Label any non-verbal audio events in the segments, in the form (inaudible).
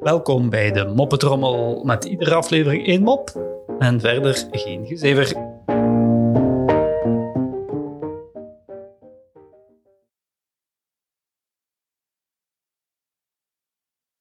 Welkom bij de Moppetrommel met iedere aflevering één mop en verder geen gezever.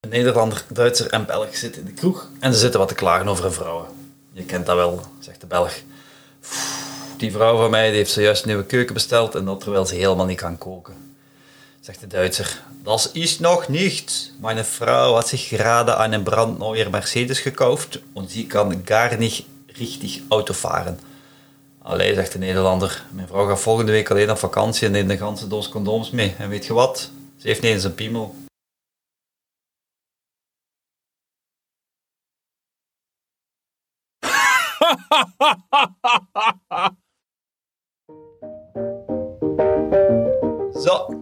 Een Nederlander, Duitser en Belg zitten in de kroeg en ze zitten wat te klagen over een vrouw. Je kent dat wel, zegt de Belg. Die vrouw van mij heeft zojuist een nieuwe keuken besteld en dat terwijl ze helemaal niet kan koken. Zegt de Duitser, dat is nog niet. Mijn vrouw had zich gerade een brandneuer Mercedes gekauft en sie kan gar niet richtig auto varen. Allee, zegt de Nederlander, mijn vrouw gaat volgende week alleen op vakantie en neemt een ganse doos condooms mee. En weet je wat? Ze heeft niet eens een piemel. (laughs) Zo,